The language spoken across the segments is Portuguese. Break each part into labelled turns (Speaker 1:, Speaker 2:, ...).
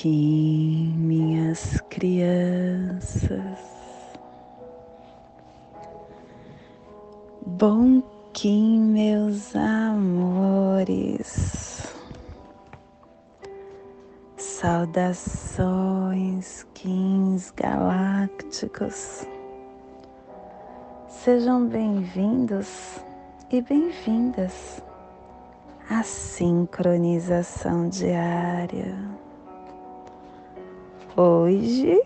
Speaker 1: Kim, minhas crianças. Bom Kim, meus amores. Saudações, Kins galácticos. Sejam bem-vindos e bem-vindas à sincronização diária. Hoje,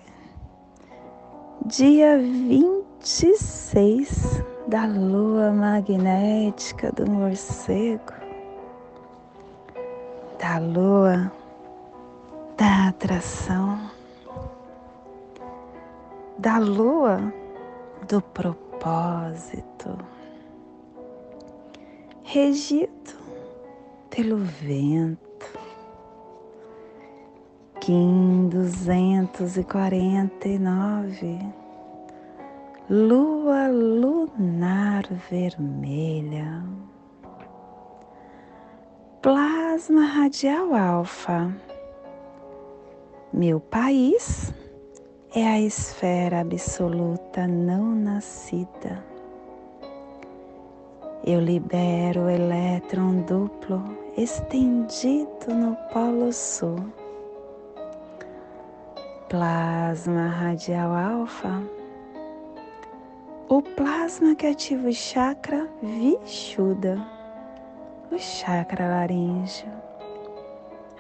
Speaker 1: dia 26 da lua magnética do morcego, da lua da atração, da lua do propósito, regido pelo vento. Kim duzentos e quarenta e nove, lua lunar vermelha, plasma radial alfa. Meu país é a esfera absoluta não nascida. Eu libero o elétron duplo estendido no Polo Sul. Plasma radial alfa. O plasma que ativa o chakra Vishuddha, o chakra laríngeo,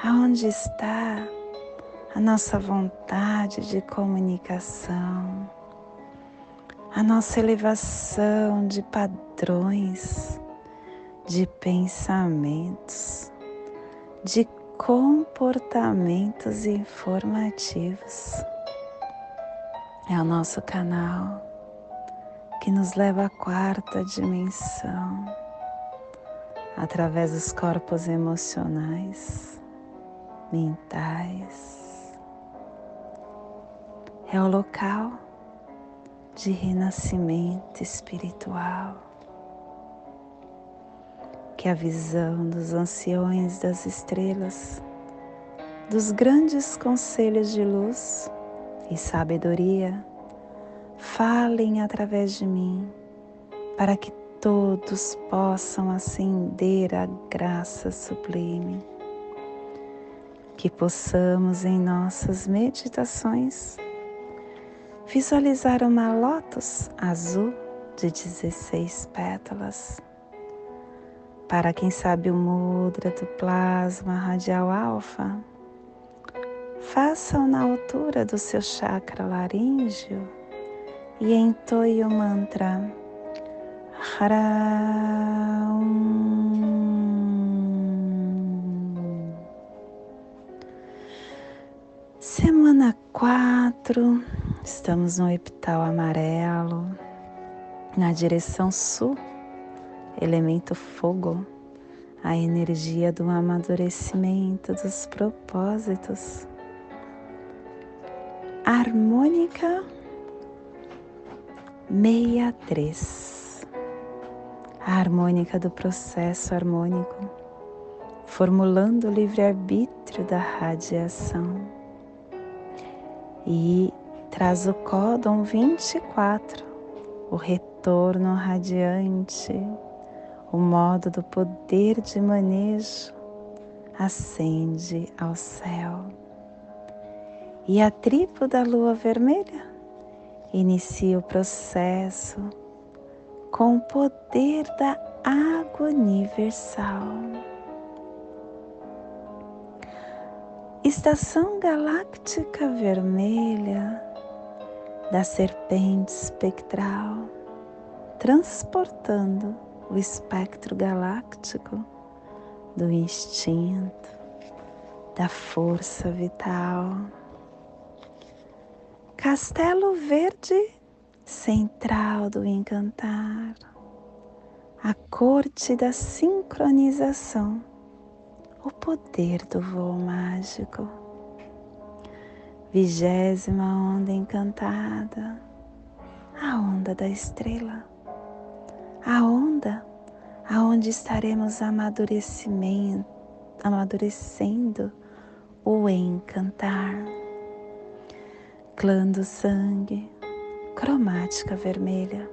Speaker 1: aonde está a nossa vontade de comunicação, a nossa elevação de padrões de pensamentos, de comportamentos informativos. É o nosso canal que nos leva à quarta dimensão, através dos corpos emocionais, mentais. É o local de renascimento espiritual que a visão dos anciões das estrelas, dos grandes conselhos de luz e sabedoria, falem através de mim, para que todos possam acender a graça sublime. Que possamos em nossas meditações visualizar uma lótus azul de 16 pétalas para quem sabe o mudra do plasma radial alfa, faça-o na altura do seu chakra laríngeo e entoie o mantra. Haram. Semana 4, estamos no epital amarelo, na direção sul elemento fogo, a energia do amadurecimento dos propósitos. Harmônica 63. A harmônica do processo harmônico, formulando o livre-arbítrio da radiação. E traz o códon 24, o retorno radiante o modo do poder de manejo ascende ao céu. E a tribo da lua vermelha inicia o processo com o poder da água universal. Estação galáctica vermelha da serpente espectral, transportando o espectro galáctico do instinto, da força vital. Castelo Verde central do encantar, a corte da sincronização, o poder do voo mágico. Vigésima onda encantada, a onda da estrela a onda aonde estaremos amadurecimento, amadurecendo o encantar. Clã do sangue, cromática vermelha,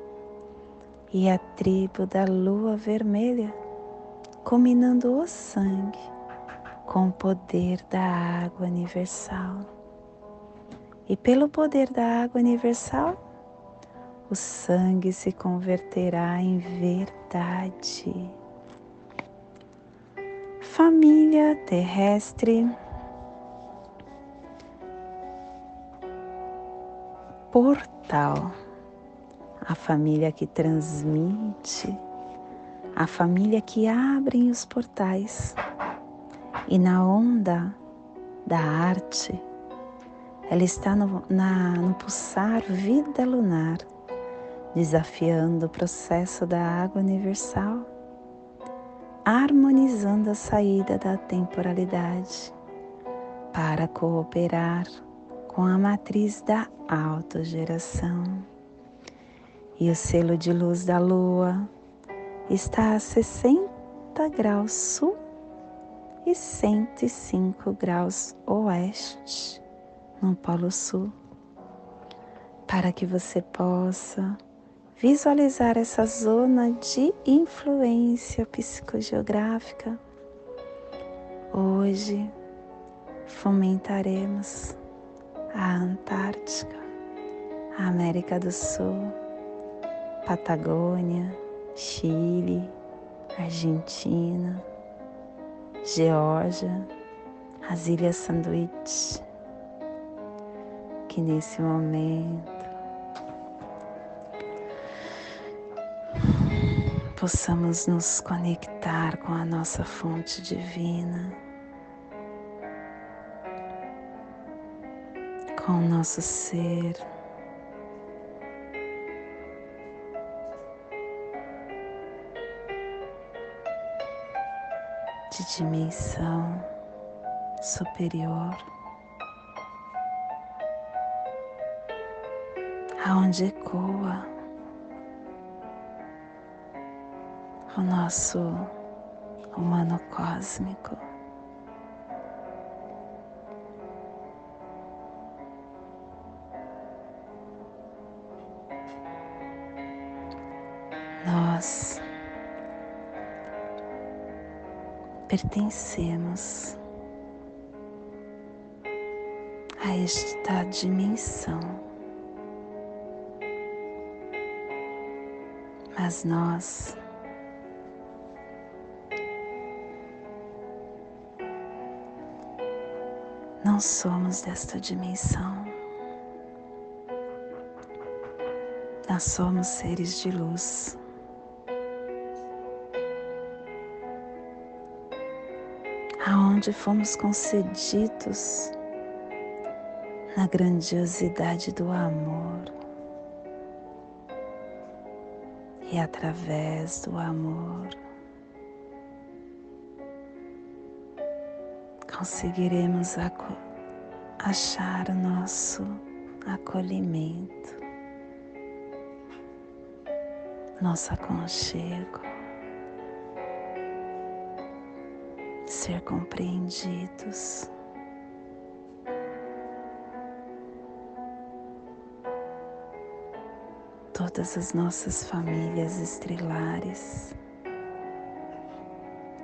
Speaker 1: e a tribo da lua vermelha, combinando o sangue com o poder da água universal. E pelo poder da água universal, o sangue se converterá em verdade. Família terrestre, portal, a família que transmite, a família que abre os portais. E na onda da arte, ela está no, na, no pulsar vida lunar desafiando o processo da água universal, harmonizando a saída da temporalidade para cooperar com a matriz da autogeração. E o selo de luz da lua está a 60 graus sul e 105 graus oeste no Polo Sul, para que você possa visualizar essa zona de influência psicogeográfica, hoje fomentaremos a Antártica, a América do Sul, Patagônia, Chile, Argentina, Geórgia, as Ilhas Sanduíche, que nesse momento possamos nos conectar com a nossa fonte divina, com o nosso ser. De dimensão superior, aonde ecoa o nosso humano cósmico. Nós pertencemos a esta dimensão, mas nós não somos desta dimensão. Nós somos seres de luz. Aonde fomos concedidos na grandiosidade do amor. E através do amor conseguiremos achar o nosso acolhimento, nosso aconchego, ser compreendidos. Todas as nossas famílias estrelares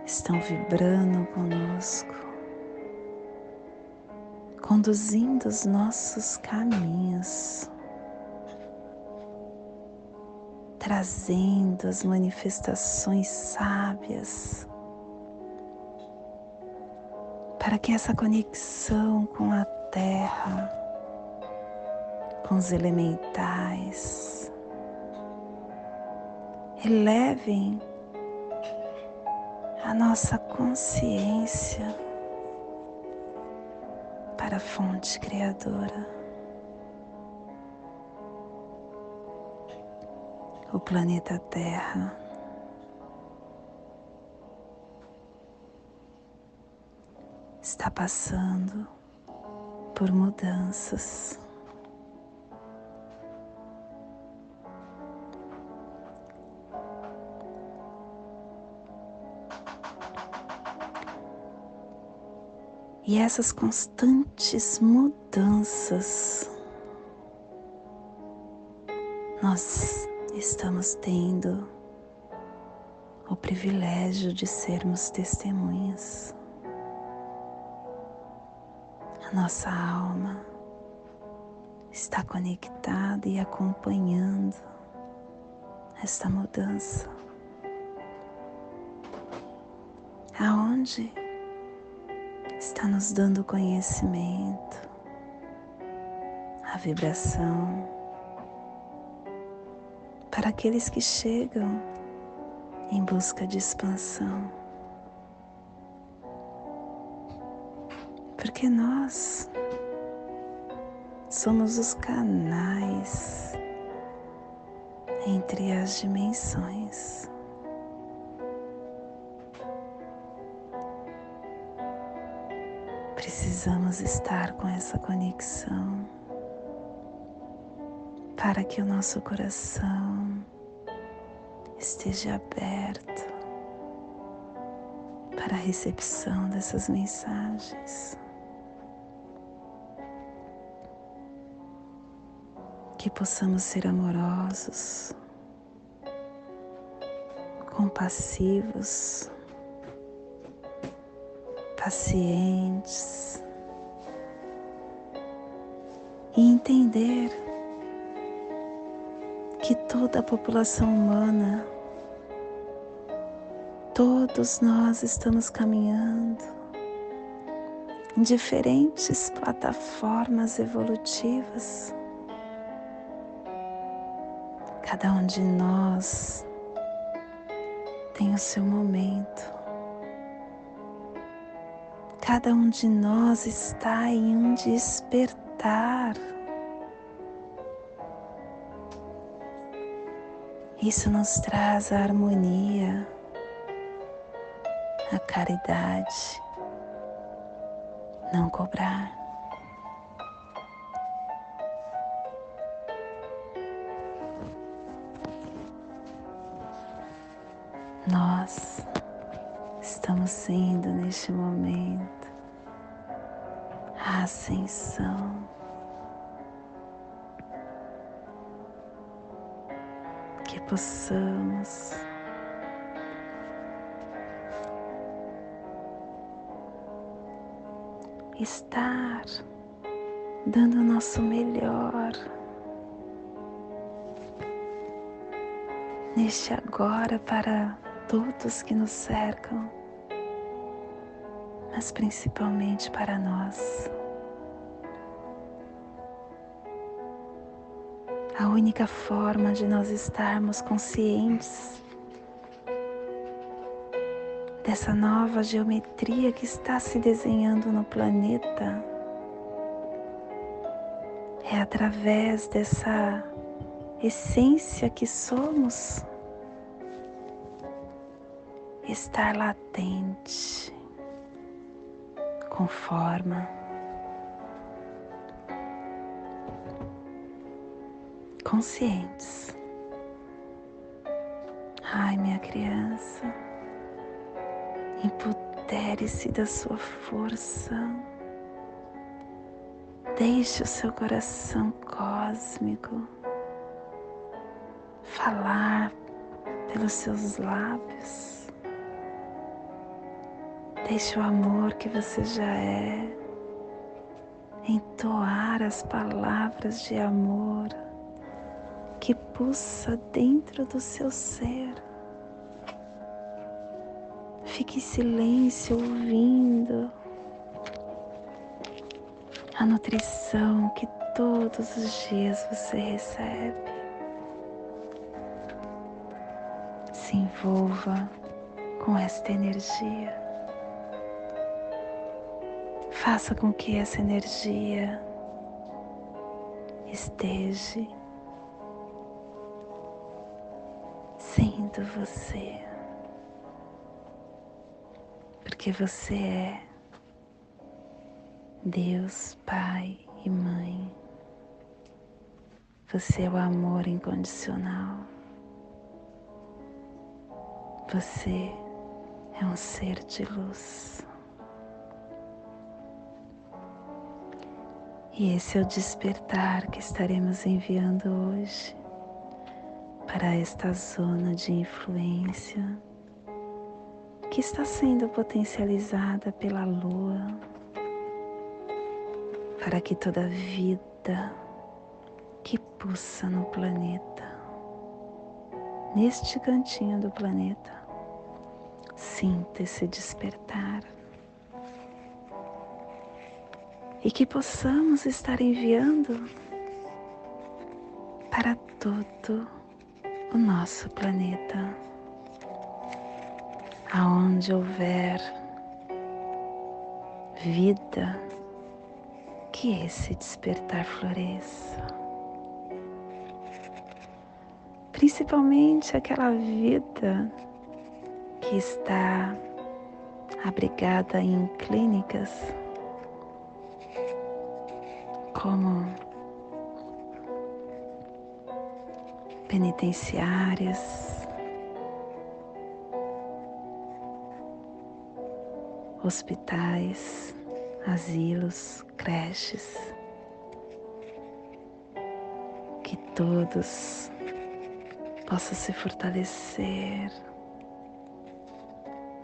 Speaker 1: estão vibrando conosco conduzindo os nossos caminhos, trazendo as manifestações sábias para que essa conexão com a terra, com os elementais, elevem a nossa consciência para a fonte criadora. O planeta Terra está passando por mudanças. E essas constantes mudanças nós estamos tendo o privilégio de sermos testemunhas. A nossa alma está conectada e acompanhando esta mudança. Aonde está nos dando conhecimento, a vibração para aqueles que chegam em busca de expansão. Porque nós somos os canais entre as dimensões. Precisamos estar com essa conexão para que o nosso coração esteja aberto para a recepção dessas mensagens. Que possamos ser amorosos, compassivos, pacientes e entender que toda a população humana, todos nós estamos caminhando em diferentes plataformas evolutivas. Cada um de nós tem o seu momento. Cada um de nós está em um despertar. Isso nos traz a harmonia, a caridade, não cobrar. Nós estamos sendo neste momento a ascensão possamos estar dando o nosso melhor neste agora para todos que nos cercam, mas principalmente para nós. A única forma de nós estarmos conscientes dessa nova geometria que está se desenhando no planeta é através dessa essência que somos estar latente, com forma conscientes. Ai, minha criança, empodere-se da sua força. Deixe o seu coração cósmico falar pelos seus lábios. Deixe o amor que você já é entoar as palavras de amor que pulsa dentro do seu ser. Fique em silêncio ouvindo a nutrição que todos os dias você recebe. Se envolva com esta energia. Faça com que essa energia esteja sendo você, porque você é Deus, Pai e Mãe. Você é o amor incondicional. Você é um ser de luz. E esse é o despertar que estaremos enviando hoje para esta zona de influência que está sendo potencializada pela lua, para que toda vida que pulsa no planeta, neste cantinho do planeta, sinta esse despertar. E que possamos estar enviando para todo o nosso planeta, aonde houver vida, que esse despertar floresça. Principalmente aquela vida que está abrigada em clínicas como penitenciárias, hospitais, asilos, creches, que todos possam se fortalecer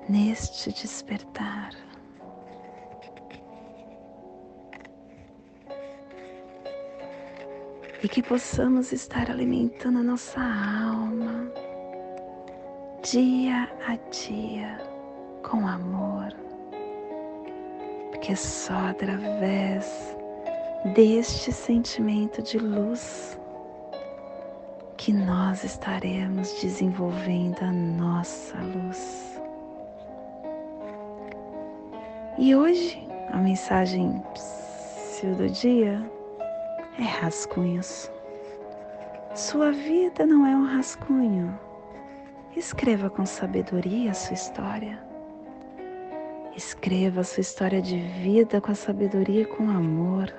Speaker 1: neste despertar. E que possamos estar alimentando a nossa alma dia a dia com amor, porque só através deste sentimento de luz que nós estaremos desenvolvendo a nossa luz. E hoje a mensagem do dia é rascunhos. Sua vida não é um rascunho. Escreva com sabedoria a sua história. Escreva a sua história de vida com a sabedoria e com amor.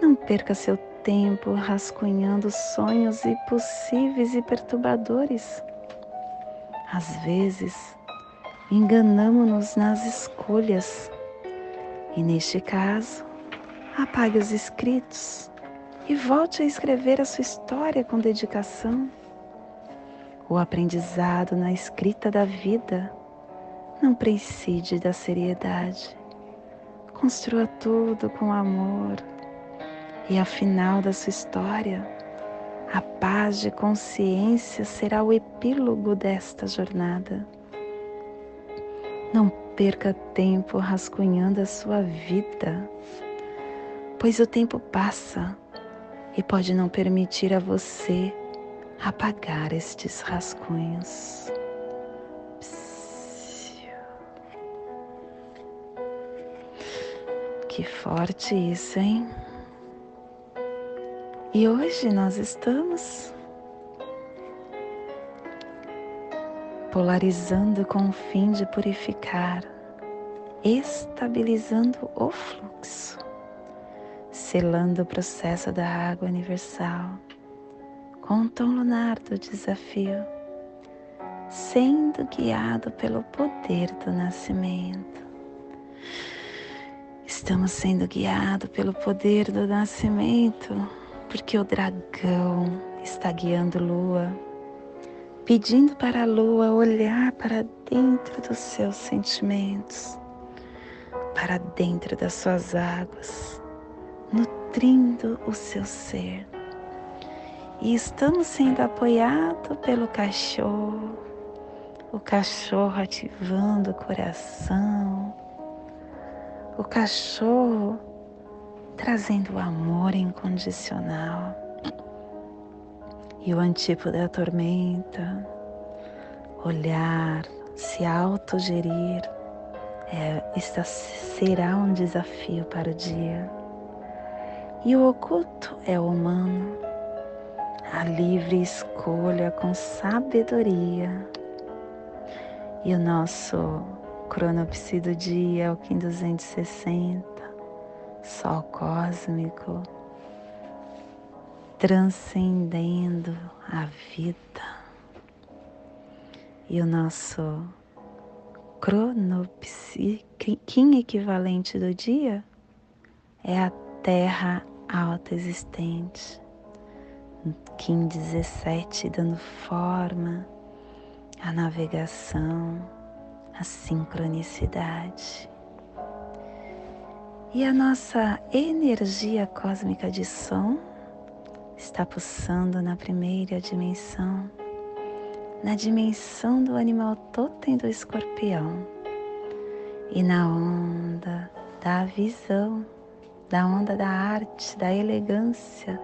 Speaker 1: Não perca seu tempo rascunhando sonhos impossíveis e perturbadores. Às vezes, enganamos-nos nas escolhas e, neste caso, apague os escritos e volte a escrever a sua história com dedicação. O aprendizado na escrita da vida não prescinde da seriedade. Construa tudo com amor e, ao final da sua história, a paz de consciência será o epílogo desta jornada. Não perca tempo rascunhando a sua vida pois o tempo passa e pode não permitir a você apagar estes rascunhos. Que forte isso, hein? E hoje nós estamos polarizando com o fim de purificar, estabilizando o fluxo selando o processo da água universal com o tom lunar do desafio, sendo guiado pelo poder do nascimento. Estamos sendo guiados pelo poder do nascimento, porque o dragão está guiando Lua, pedindo para a Lua olhar para dentro dos seus sentimentos, para dentro das suas águas nutrindo o seu ser. E estamos sendo apoiados pelo cachorro, o cachorro ativando o coração, o cachorro trazendo o amor incondicional. E o antípodo da tormenta, olhar, se autogerir, é, será um desafio para o dia e o oculto é o humano, a livre escolha com sabedoria. E o nosso cronopsi do dia é o Kim 260, Sol cósmico, transcendendo a vida. E o nosso cronopsi, Kim equivalente do dia, é a terra alta existente. Kim 17 dando forma à navegação, à sincronicidade. E a nossa energia cósmica de som está pulsando na primeira dimensão, na dimensão do animal totem do escorpião e na onda da visão, da onda da arte, da elegância,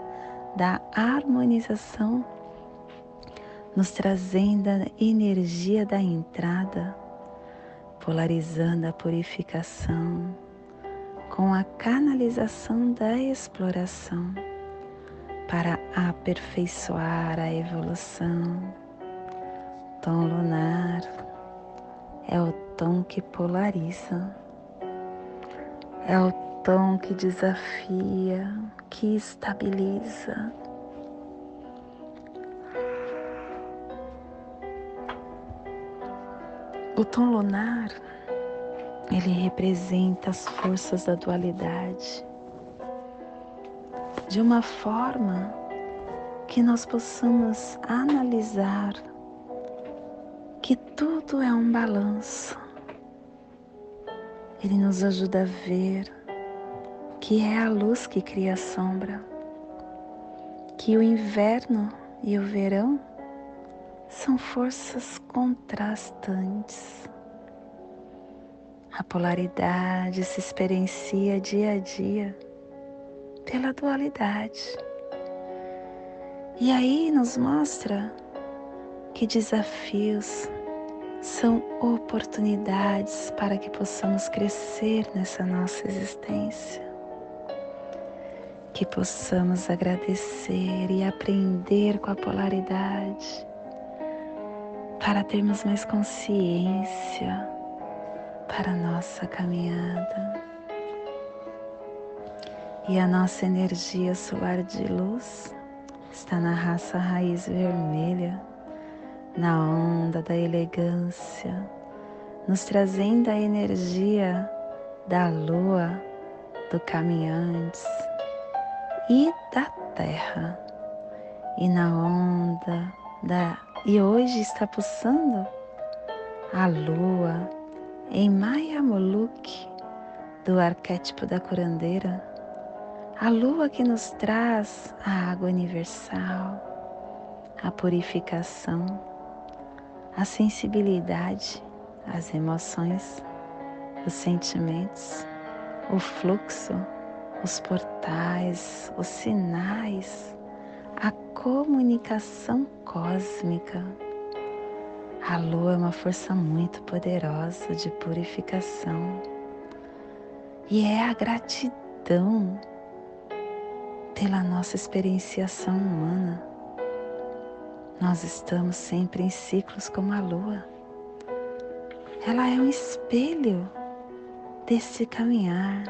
Speaker 1: da harmonização, nos trazendo a energia da entrada, polarizando a purificação com a canalização da exploração para aperfeiçoar a evolução. Tom lunar é o tom que polariza, é o tom que desafia, que estabiliza. O tom lunar, ele representa as forças da dualidade de uma forma que nós possamos analisar que tudo é um balanço. Ele nos ajuda a ver que é a luz que cria a sombra, que o inverno e o verão são forças contrastantes. A polaridade se experiencia dia a dia pela dualidade. E aí nos mostra que desafios são oportunidades para que possamos crescer nessa nossa existência. Que possamos agradecer e aprender com a polaridade, para termos mais consciência para a nossa caminhada. E a nossa energia solar de luz está na raça raiz vermelha, na onda da elegância, nos trazendo a energia da lua, do caminhantes e da terra. E na onda da e hoje está pulsando a lua em Maya Moluk do arquétipo da curandeira a lua que nos traz a água universal, a purificação, a sensibilidade, as emoções, os sentimentos, o fluxo, os portais, os sinais, a comunicação cósmica. A lua é uma força muito poderosa de purificação e é a gratidão pela nossa experienciação humana. Nós estamos sempre em ciclos como a lua. Ela é um espelho desse caminhar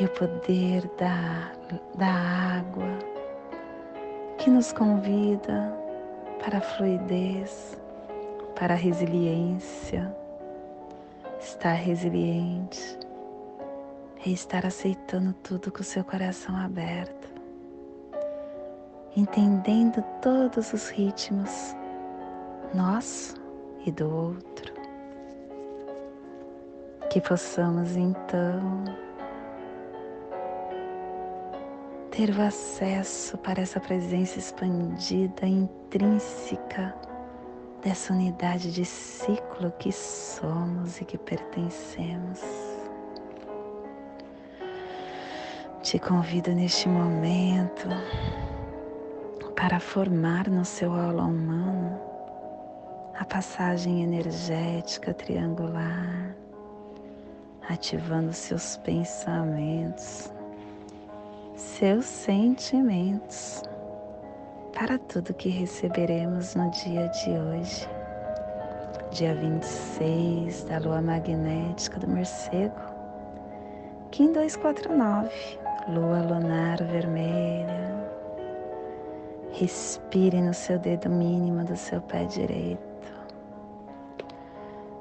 Speaker 1: e o poder da, da água que nos convida para a fluidez, para a resiliência, estar resiliente é estar aceitando tudo com o seu coração aberto, entendendo todos os ritmos, nosso e do outro. Que possamos então ter o acesso para essa presença expandida, intrínseca dessa unidade de ciclo que somos e que pertencemos. Te convido neste momento para formar no seu aula humano a passagem energética triangular, ativando seus pensamentos, seus sentimentos para tudo que receberemos no dia de hoje, dia 26 da lua magnética do morcego, Kim 249 lua lunar vermelha. Respire no seu dedo mínimo do seu pé direito.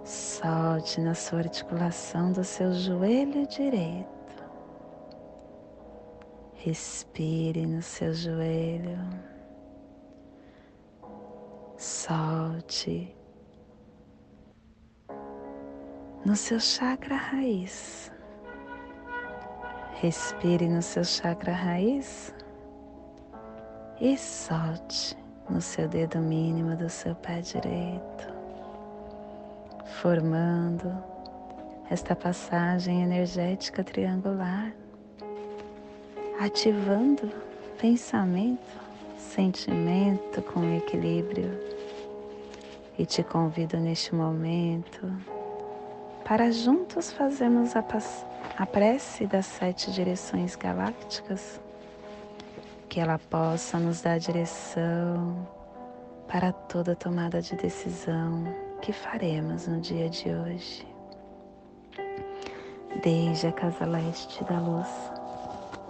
Speaker 1: Solte na sua articulação do seu joelho direito. Respire no seu joelho. Solte no seu chakra raiz. Respire no seu chakra raiz e solte no seu dedo mínimo do seu pé direito, formando esta passagem energética triangular, ativando pensamento, sentimento com equilíbrio. E te convido neste momento para juntos fazermos a, a prece das sete direções galácticas, que ela possa nos dar direção para toda tomada de decisão que faremos no dia de hoje. Desde a casa leste da luz,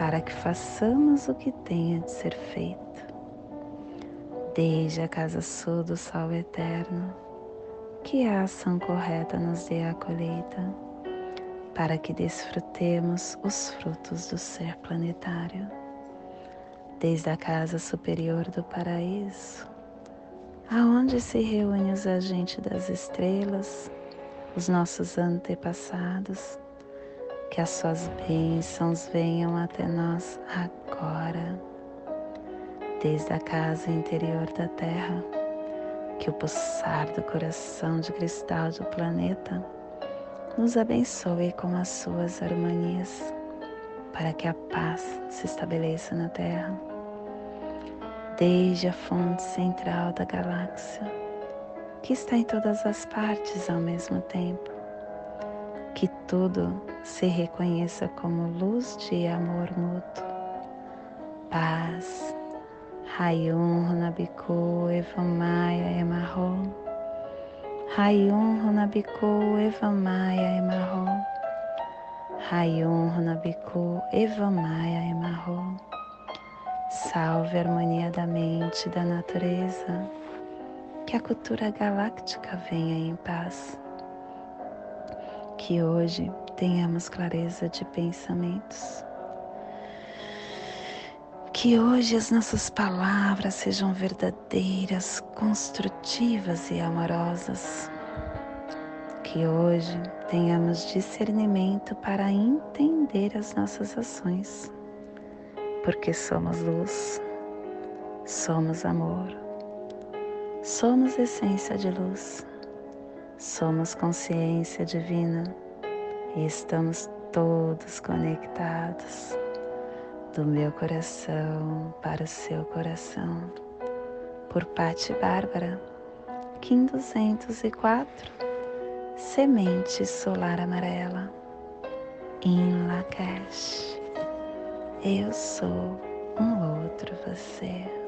Speaker 1: para que façamos o que tenha de ser feito, desde a casa sul do sol eterno que a ação correta nos dê a colheita, para que desfrutemos os frutos do ser planetário, desde a casa superior do paraíso, aonde se reúnem os agentes das estrelas, os nossos antepassados, que as suas bênçãos venham até nós agora, desde a casa interior da Terra. Que o pulsar do coração de cristal do planeta nos abençoe com as suas harmonias, para que a paz se estabeleça na Terra, desde a fonte central da galáxia, que está em todas as partes ao mesmo tempo, que tudo se reconheça como luz de amor mútuo, paz, Rayum Runabiku Evamaya Emarro. Rayum Runabiku Evamaya Emarro. Rayum Runabiku Evamaya Emarro. Salve a harmonia da mente e da natureza. Que a cultura galáctica venha em paz. Que hoje tenhamos clareza de pensamentos. Que hoje as nossas palavras sejam verdadeiras, construtivas e amorosas. Que hoje tenhamos discernimento para entender as nossas ações, porque somos luz, somos amor, somos essência de luz, somos consciência divina e estamos todos conectados do meu coração para o seu coração, por Patti Bárbara, Kim 204, Semente Solar Amarela, em Lakesh. Eu sou um outro você.